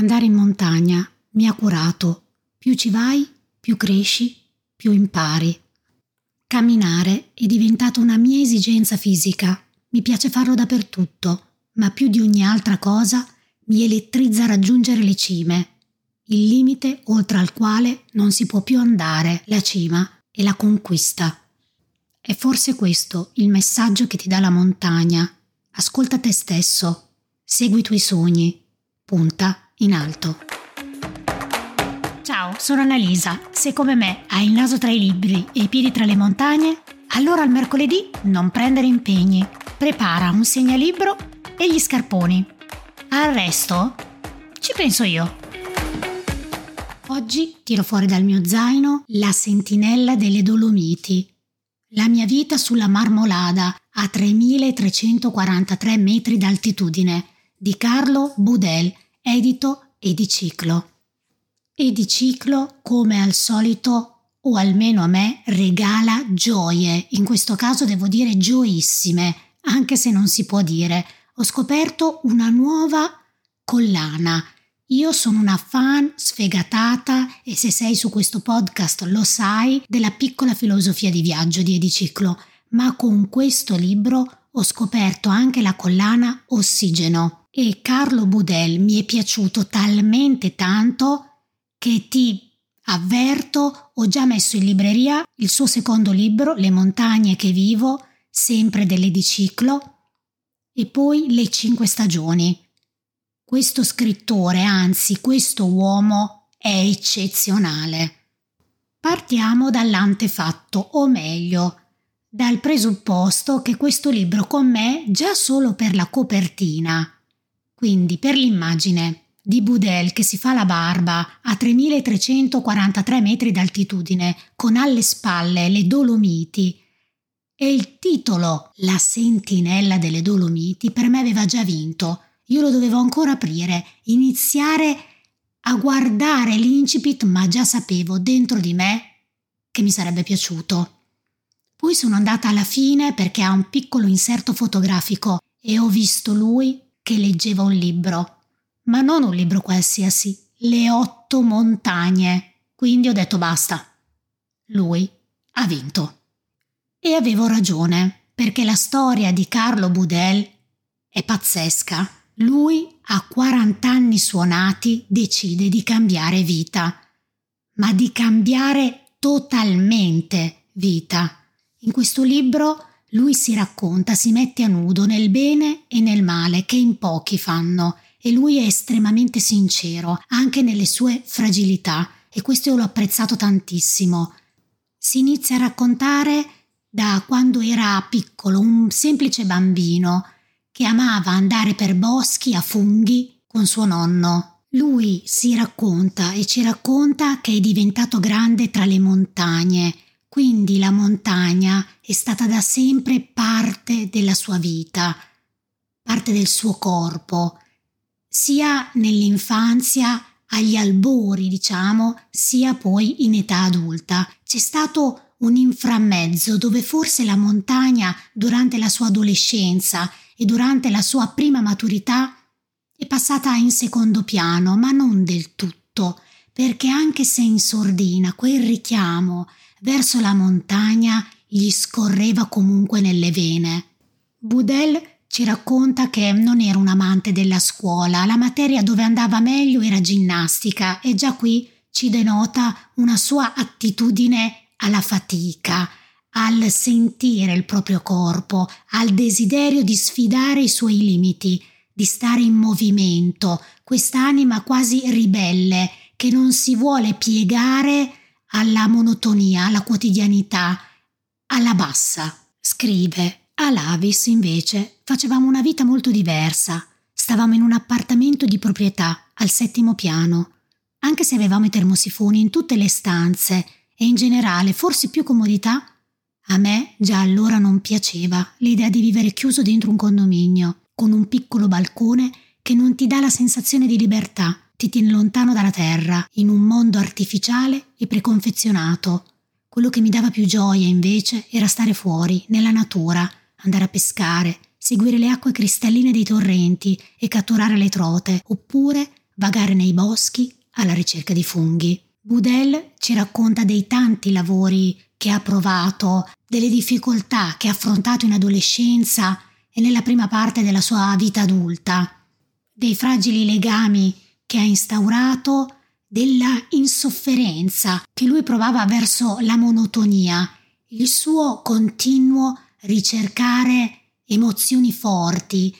Andare in montagna mi ha curato. Più ci vai, più cresci, più impari. Camminare è diventata una mia esigenza fisica. Mi piace farlo dappertutto, ma più di ogni altra cosa mi elettrizza raggiungere le cime, il limite oltre al quale non si può più andare, la cima e la conquista. È forse questo il messaggio che ti dà la montagna. Ascolta te stesso, segui i tuoi sogni, punta in alto. Ciao, sono Annalisa. Se come me hai il naso tra i libri e i piedi tra le montagne, allora il mercoledì non prendere impegni. Prepara un segnalibro e gli scarponi. Al resto ci penso io. Oggi tiro fuori dal mio zaino La sentinella delle Dolomiti. La mia vita sulla Marmolada a 3343 metri d'altitudine di Carlo Budel, edito Ediciclo. Ediciclo, come al solito, o almeno a me, regala gioie, in questo caso devo dire gioissime, anche se non si può dire. Ho scoperto una nuova collana io sono una fan sfegatata e se sei su questo podcast lo sai della piccola filosofia di viaggio di Ediciclo, ma con questo libro ho scoperto anche la collana Ossigeno e Carlo Budel mi è piaciuto talmente tanto che ti avverto, ho già messo in libreria il suo secondo libro, Le montagne che vivo, sempre dell'Ediciclo, e poi Le cinque stagioni questo scrittore, anzi questo uomo, è eccezionale. Partiamo dall'antefatto, o meglio, dal presupposto che questo libro con me già solo per la copertina, quindi per l'immagine di Boudel che si fa la barba a 3343 metri d'altitudine con alle spalle le Dolomiti e il titolo La sentinella delle Dolomiti per me aveva già vinto io lo dovevo ancora aprire, iniziare a guardare l'incipit, ma già sapevo dentro di me che mi sarebbe piaciuto. Poi sono andata alla fine perché ha un piccolo inserto fotografico e ho visto lui che leggeva un libro, ma non un libro qualsiasi, Le otto montagne. Quindi ho detto basta. Lui ha vinto. E avevo ragione, perché la storia di Carlo Budel è pazzesca. Lui, a 40 anni suonati, decide di cambiare vita, ma di cambiare totalmente vita. In questo libro lui si racconta, si mette a nudo nel bene e nel male che in pochi fanno e lui è estremamente sincero anche nelle sue fragilità e questo io l'ho apprezzato tantissimo. Si inizia a raccontare da quando era piccolo, un semplice bambino, che amava andare per boschi a funghi con suo nonno. Lui si racconta e ci racconta che è diventato grande tra le montagne, quindi la montagna è stata da sempre parte della sua vita, parte del suo corpo, sia nell'infanzia agli albori, diciamo, sia poi in età adulta. C'è stato un inframmezzo dove forse la montagna durante la sua adolescenza e durante la sua prima maturità è passata in secondo piano, ma non del tutto, perché anche se in sordina quel richiamo verso la montagna gli scorreva comunque nelle vene. Budel ci racconta che non era un amante della scuola, la materia dove andava meglio era ginnastica e già qui ci denota una sua attitudine alla fatica, al sentire il proprio corpo, al desiderio di sfidare i suoi limiti, di stare in movimento, quest'anima quasi ribelle che non si vuole piegare alla monotonia, alla quotidianità, alla bassa. Scrive, a Lavis invece facevamo una vita molto diversa. Stavamo in un appartamento di proprietà al settimo piano. Anche se avevamo i termosifoni in tutte le stanze e in generale forse più comodità, a me già allora non piaceva l'idea di vivere chiuso dentro un condominio, con un piccolo balcone che non ti dà la sensazione di libertà, ti tiene lontano dalla terra, in un mondo artificiale e preconfezionato. Quello che mi dava più gioia, invece, era stare fuori, nella natura, andare a pescare, seguire le acque cristalline dei torrenti e catturare le trote, oppure vagare nei boschi alla ricerca di funghi. Budel ci racconta dei tanti lavori che ha provato, delle difficoltà che ha affrontato in adolescenza e nella prima parte della sua vita adulta, dei fragili legami che ha instaurato, della insofferenza che lui provava verso la monotonia, il suo continuo ricercare emozioni forti.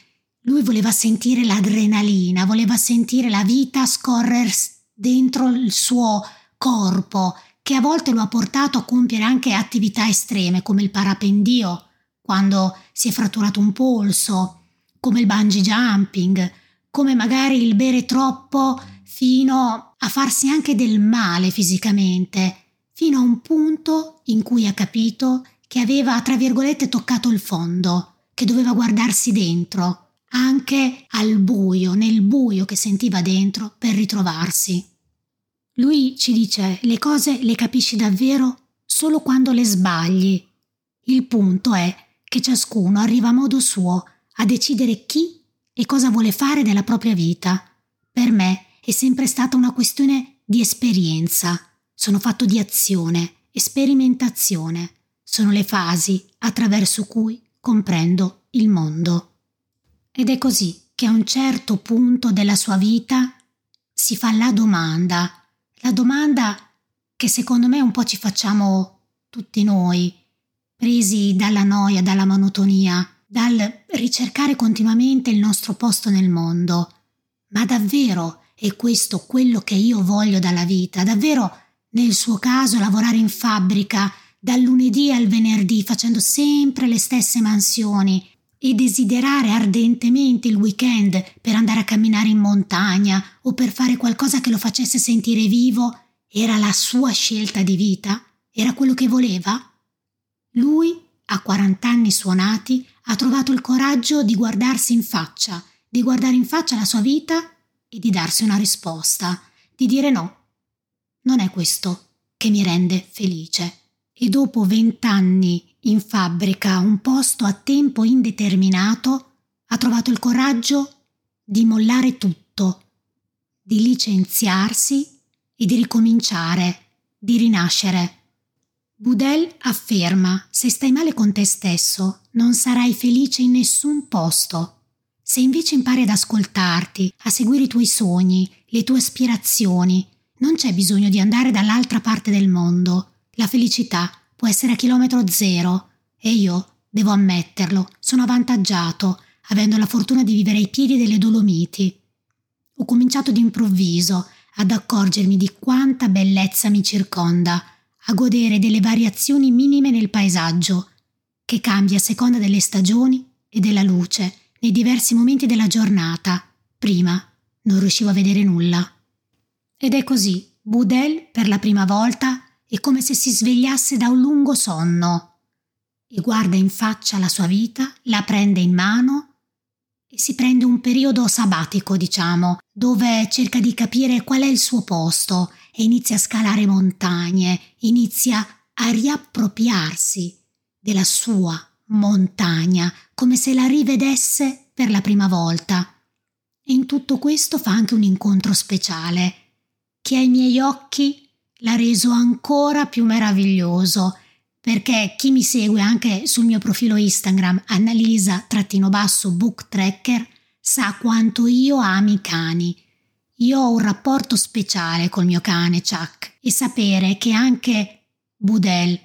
Lui voleva sentire l'adrenalina, voleva sentire la vita scorrere dentro il suo corpo, che a volte lo ha portato a compiere anche attività estreme come il parapendio, quando si è fratturato un polso, come il bungee jumping, come magari il bere troppo fino a farsi anche del male fisicamente, fino a un punto in cui ha capito che aveva, tra virgolette, toccato il fondo, che doveva guardarsi dentro, anche al buio, nel buio che sentiva dentro per ritrovarsi. Lui ci dice le cose le capisci davvero solo quando le sbagli. Il punto è che ciascuno arriva a modo suo a decidere chi e cosa vuole fare della propria vita. Per me è sempre stata una questione di esperienza. Sono fatto di azione e sperimentazione. Sono le fasi attraverso cui comprendo il mondo. Ed è così che a un certo punto della sua vita si fa la domanda la domanda che secondo me un po' ci facciamo tutti noi, presi dalla noia, dalla monotonia, dal ricercare continuamente il nostro posto nel mondo. Ma davvero è questo quello che io voglio dalla vita? Davvero, nel suo caso, lavorare in fabbrica dal lunedì al venerdì facendo sempre le stesse mansioni e desiderare ardentemente il weekend per andare a camminare in montagna o per fare qualcosa che lo facesse sentire vivo era la sua scelta di vita? Era quello che voleva? Lui, a 40 anni suonati, ha trovato il coraggio di guardarsi in faccia, di guardare in faccia la sua vita e di darsi una risposta, di dire no. Non è questo che mi rende felice. E dopo vent'anni in fabbrica un posto a tempo indeterminato, ha trovato il coraggio di mollare tutto, di licenziarsi e di ricominciare, di rinascere. Budel afferma: se stai male con te stesso, non sarai felice in nessun posto. Se invece impari ad ascoltarti, a seguire i tuoi sogni, le tue aspirazioni, non c'è bisogno di andare dall'altra parte del mondo. La felicità può essere a chilometro zero e io, devo ammetterlo, sono avvantaggiato, avendo la fortuna di vivere ai piedi delle Dolomiti. Ho cominciato d'improvviso ad accorgermi di quanta bellezza mi circonda, a godere delle variazioni minime nel paesaggio, che cambia a seconda delle stagioni e della luce nei diversi momenti della giornata. Prima non riuscivo a vedere nulla. Ed è così, Budel, per la prima volta, è come se si svegliasse da un lungo sonno e guarda in faccia la sua vita, la prende in mano e si prende un periodo sabbatico, diciamo, dove cerca di capire qual è il suo posto e inizia a scalare montagne, inizia a riappropriarsi della sua montagna, come se la rivedesse per la prima volta. E in tutto questo fa anche un incontro speciale, che ai miei occhi l'ha reso ancora più meraviglioso perché chi mi segue anche sul mio profilo Instagram annalisa-book tracker sa quanto io ami i cani. Io ho un rapporto speciale col mio cane Chuck e sapere che anche Budel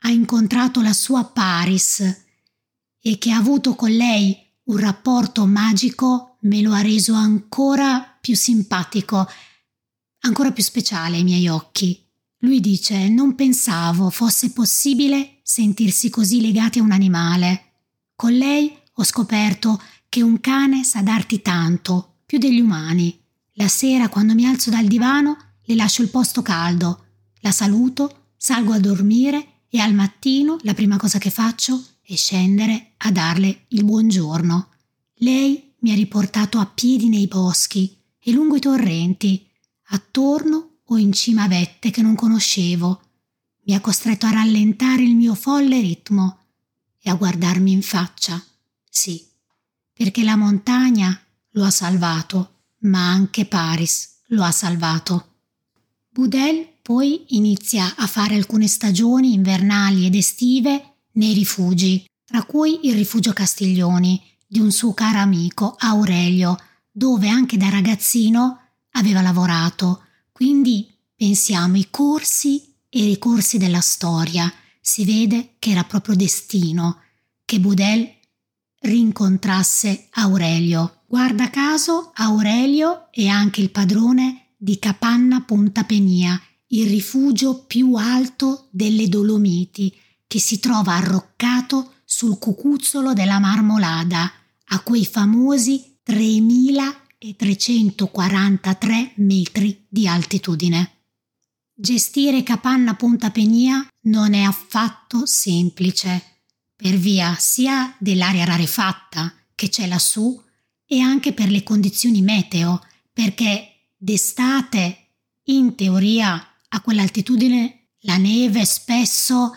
ha incontrato la sua Paris e che ha avuto con lei un rapporto magico me lo ha reso ancora più simpatico ancora più speciale ai miei occhi. Lui dice non pensavo fosse possibile sentirsi così legati a un animale. Con lei ho scoperto che un cane sa darti tanto, più degli umani. La sera, quando mi alzo dal divano, le lascio il posto caldo, la saluto, salgo a dormire e al mattino la prima cosa che faccio è scendere a darle il buongiorno. Lei mi ha riportato a piedi nei boschi e lungo i torrenti attorno o in cima a vette che non conoscevo. Mi ha costretto a rallentare il mio folle ritmo e a guardarmi in faccia. Sì, perché la montagna lo ha salvato, ma anche Paris lo ha salvato. Boudel poi inizia a fare alcune stagioni invernali ed estive nei rifugi, tra cui il rifugio Castiglioni di un suo caro amico Aurelio, dove anche da ragazzino aveva lavorato. Quindi pensiamo i corsi e i ricorsi della storia. Si vede che era proprio destino che Boudel rincontrasse Aurelio. Guarda caso, Aurelio è anche il padrone di Capanna Punta Penia, il rifugio più alto delle Dolomiti, che si trova arroccato sul cucuzzolo della Marmolada, a quei famosi 3343 metri di altitudine. Gestire Capanna Punta Penia non è affatto semplice per via sia dell'aria rarefatta che c'è lassù e anche per le condizioni meteo, perché d'estate, in teoria, a quell'altitudine la neve spesso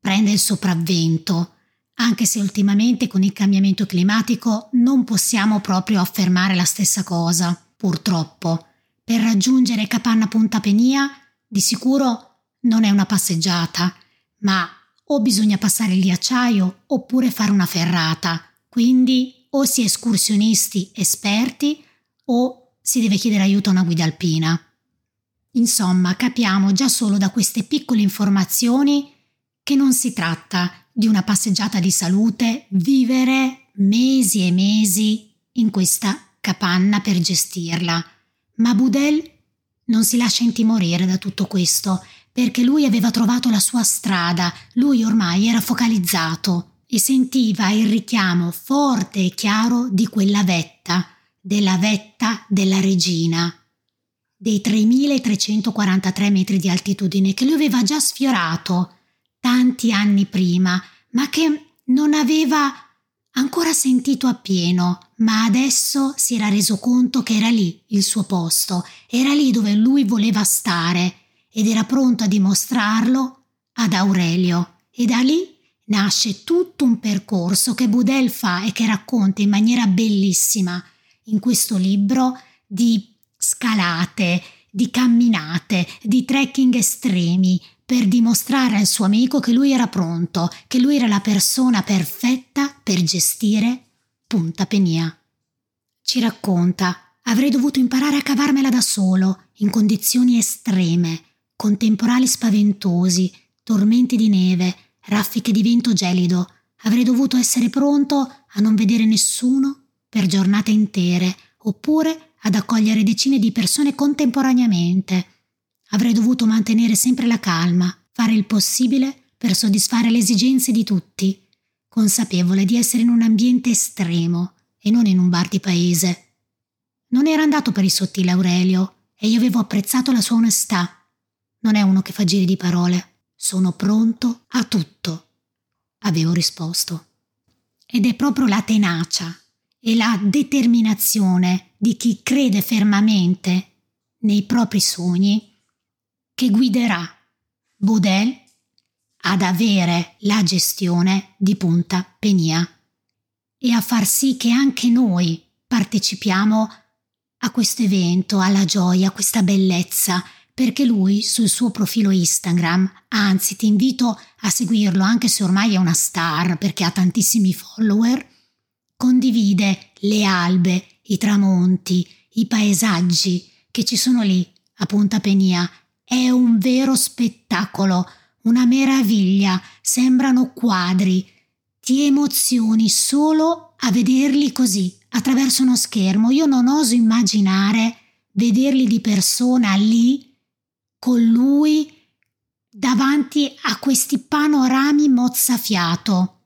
prende il sopravvento, anche se ultimamente con il cambiamento climatico non possiamo proprio affermare la stessa cosa, purtroppo. Per raggiungere Capanna Punta Penia di sicuro non è una passeggiata, ma o bisogna passare il ghiacciaio oppure fare una ferrata, quindi o si è escursionisti esperti o si deve chiedere aiuto a una guida alpina. Insomma, capiamo già solo da queste piccole informazioni che non si tratta di una passeggiata di salute, vivere mesi e mesi in questa capanna per gestirla. Ma Budel non si lascia intimorire da tutto questo perché lui aveva trovato la sua strada, lui ormai era focalizzato e sentiva il richiamo forte e chiaro di quella vetta, della vetta della regina, dei 3343 metri di altitudine che lui aveva già sfiorato tanti anni prima, ma che non aveva ancora sentito appieno, ma adesso si era reso conto che era lì il suo posto, era lì dove lui voleva stare ed era pronto a dimostrarlo ad Aurelio. E da lì nasce tutto un percorso che Budel fa e che racconta in maniera bellissima in questo libro di scalate, di camminate, di trekking estremi, per dimostrare al suo amico che lui era pronto, che lui era la persona perfetta per gestire Punta Penia. Ci racconta, avrei dovuto imparare a cavarmela da solo, in condizioni estreme, con temporali spaventosi, tormenti di neve, raffiche di vento gelido. Avrei dovuto essere pronto a non vedere nessuno per giornate intere, oppure ad accogliere decine di persone contemporaneamente. Avrei dovuto mantenere sempre la calma, fare il possibile per soddisfare le esigenze di tutti, consapevole di essere in un ambiente estremo e non in un bar di paese. Non era andato per il sottile Aurelio e io avevo apprezzato la sua onestà non è uno che fa giri di parole. Sono pronto a tutto, avevo risposto. Ed è proprio la tenacia e la determinazione di chi crede fermamente nei propri sogni che guiderà Baudel ad avere la gestione di Punta Penia e a far sì che anche noi partecipiamo a questo evento, alla gioia, a questa bellezza, perché lui sul suo profilo Instagram, anzi ti invito a seguirlo anche se ormai è una star perché ha tantissimi follower, condivide le albe, i tramonti, i paesaggi che ci sono lì a Punta Penia. È un vero spettacolo, una meraviglia, sembrano quadri. Ti emozioni solo a vederli così, attraverso uno schermo. Io non oso immaginare vederli di persona lì con lui davanti a questi panorami mozzafiato.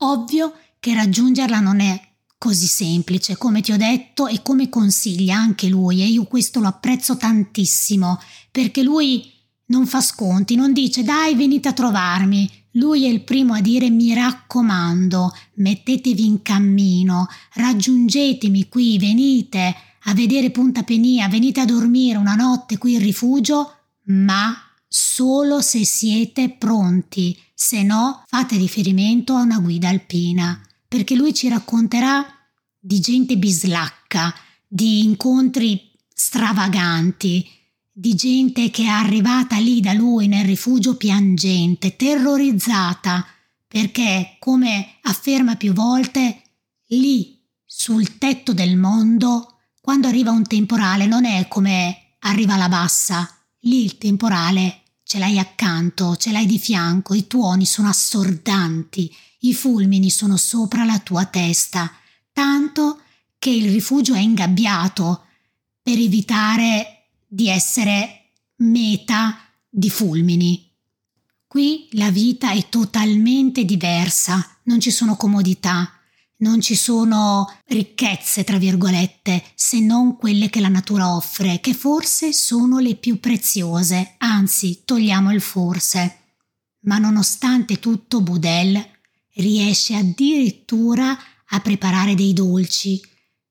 Ovvio che raggiungerla non è così semplice, come ti ho detto e come consiglia anche lui e io questo lo apprezzo tantissimo perché lui non fa sconti, non dice dai venite a trovarmi, lui è il primo a dire mi raccomando, mettetevi in cammino, raggiungetemi qui, venite, a vedere Punta Penia, venite a dormire una notte qui in rifugio, ma solo se siete pronti, se no fate riferimento a una guida alpina, perché lui ci racconterà di gente bislacca, di incontri stravaganti, di gente che è arrivata lì da lui nel rifugio piangente, terrorizzata, perché, come afferma più volte, lì, sul tetto del mondo, quando arriva un temporale non è come arriva la bassa, lì il temporale ce l'hai accanto, ce l'hai di fianco, i tuoni sono assordanti, i fulmini sono sopra la tua testa, tanto che il rifugio è ingabbiato per evitare di essere meta di fulmini. Qui la vita è totalmente diversa, non ci sono comodità, non ci sono ricchezze, tra virgolette, se non quelle che la natura offre, che forse sono le più preziose, anzi, togliamo il forse. Ma nonostante tutto, Budel riesce addirittura a preparare dei dolci.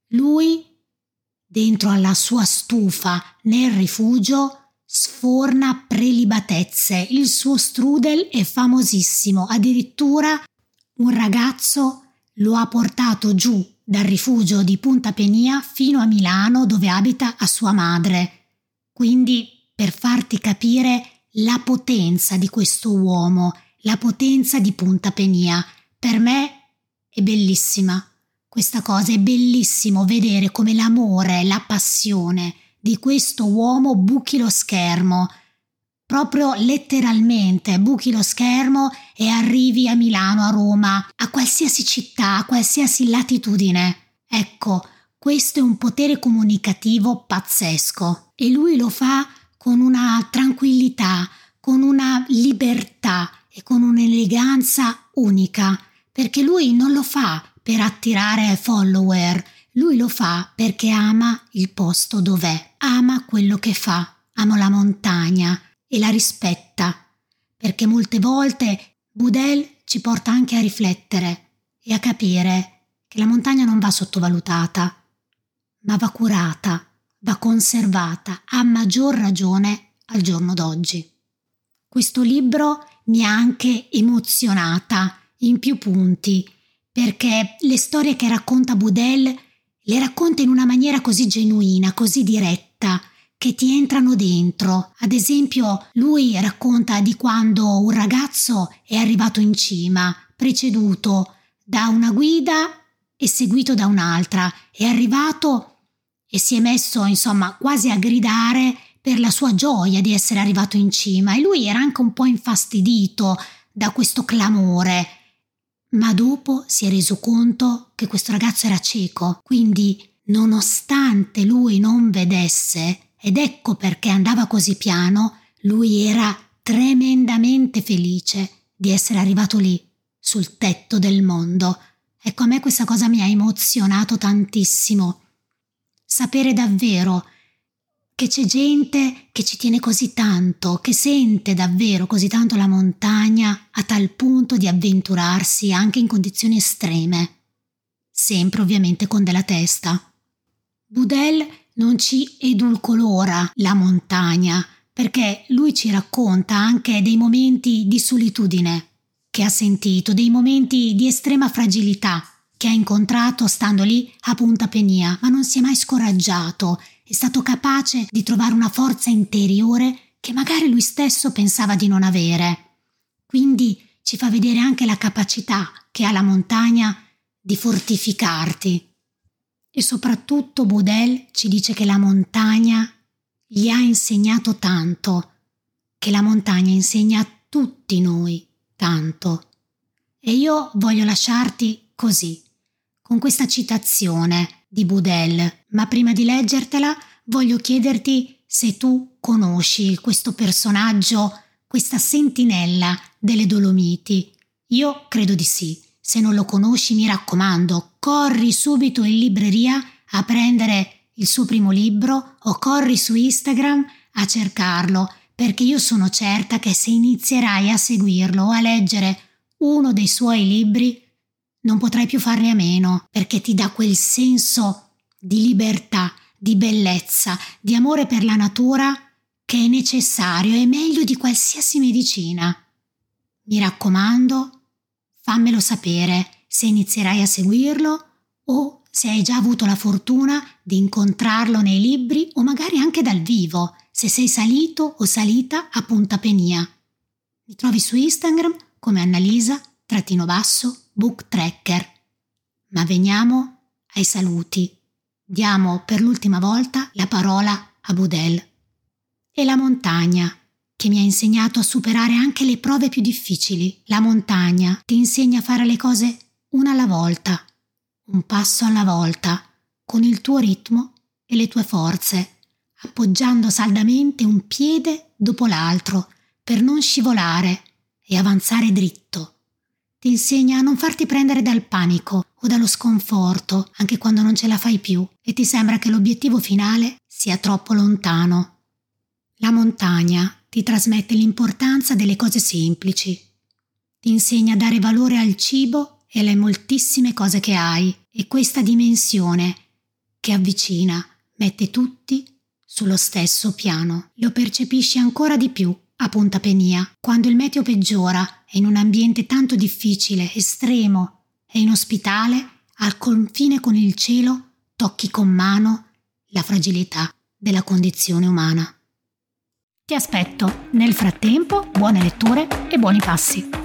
Lui, dentro alla sua stufa nel rifugio, sforna prelibatezze. Il suo strudel è famosissimo, addirittura un ragazzo lo ha portato giù dal rifugio di Punta Penia fino a Milano dove abita a sua madre. Quindi per farti capire la potenza di questo uomo, la potenza di Punta Penia, per me è bellissima. Questa cosa è bellissimo vedere come l'amore, la passione di questo uomo buchi lo schermo, proprio letteralmente buchi lo schermo e arrivi a Milano, a Roma, a qualsiasi città, a qualsiasi latitudine. Ecco, questo è un potere comunicativo pazzesco e lui lo fa con una tranquillità, con una libertà e con un'eleganza unica, perché lui non lo fa per attirare follower, lui lo fa perché ama il posto dov'è, ama quello che fa, ama la montagna, e la rispetta, perché molte volte Budel ci porta anche a riflettere e a capire che la montagna non va sottovalutata, ma va curata, va conservata a maggior ragione al giorno d'oggi. Questo libro mi ha anche emozionata in più punti, perché le storie che racconta Budel le racconta in una maniera così genuina, così diretta, che ti entrano dentro. Ad esempio, lui racconta di quando un ragazzo è arrivato in cima, preceduto da una guida e seguito da un'altra. È arrivato e si è messo, insomma, quasi a gridare per la sua gioia di essere arrivato in cima e lui era anche un po' infastidito da questo clamore. Ma dopo si è reso conto che questo ragazzo era cieco, quindi nonostante lui non vedesse, ed ecco perché andava così piano, lui era tremendamente felice di essere arrivato lì, sul tetto del mondo. Ecco, a me questa cosa mi ha emozionato tantissimo. Sapere davvero che c'è gente che ci tiene così tanto, che sente davvero così tanto la montagna a tal punto di avventurarsi anche in condizioni estreme. Sempre ovviamente con della testa. Budel non ci edulcolora la montagna, perché lui ci racconta anche dei momenti di solitudine che ha sentito, dei momenti di estrema fragilità che ha incontrato stando lì a Punta Penia, ma non si è mai scoraggiato, è stato capace di trovare una forza interiore che magari lui stesso pensava di non avere. Quindi ci fa vedere anche la capacità che ha la montagna di fortificarti, e soprattutto Baudel ci dice che la montagna gli ha insegnato tanto, che la montagna insegna a tutti noi tanto. E io voglio lasciarti così, con questa citazione di Baudel, ma prima di leggertela voglio chiederti se tu conosci questo personaggio, questa sentinella delle Dolomiti. Io credo di sì. Se non lo conosci, mi raccomando, corri subito in libreria a prendere il suo primo libro o corri su Instagram a cercarlo, perché io sono certa che se inizierai a seguirlo o a leggere uno dei suoi libri, non potrai più farne a meno, perché ti dà quel senso di libertà, di bellezza, di amore per la natura che è necessario e meglio di qualsiasi medicina. Mi raccomando, Fammelo sapere se inizierai a seguirlo o se hai già avuto la fortuna di incontrarlo nei libri o magari anche dal vivo, se sei salito o salita a Punta Penia. Mi trovi su Instagram come Annalisa trattino basso book tracker. Ma veniamo ai saluti. Diamo per l'ultima volta la parola a Budel. E la montagna, che mi ha insegnato a superare anche le prove più difficili. La montagna ti insegna a fare le cose una alla volta, un passo alla volta, con il tuo ritmo e le tue forze, appoggiando saldamente un piede dopo l'altro per non scivolare e avanzare dritto. Ti insegna a non farti prendere dal panico o dallo sconforto anche quando non ce la fai più e ti sembra che l'obiettivo finale sia troppo lontano. La montagna ti trasmette l'importanza delle cose semplici. Ti insegna a dare valore al cibo e alle moltissime cose che hai e questa dimensione che avvicina mette tutti sullo stesso piano. Lo percepisci ancora di più a Punta Penia, quando il meteo peggiora e in un ambiente tanto difficile, estremo e inospitale, al confine con il cielo, tocchi con mano la fragilità della condizione umana. Ti aspetto. Nel frattempo, buone letture e buoni passi.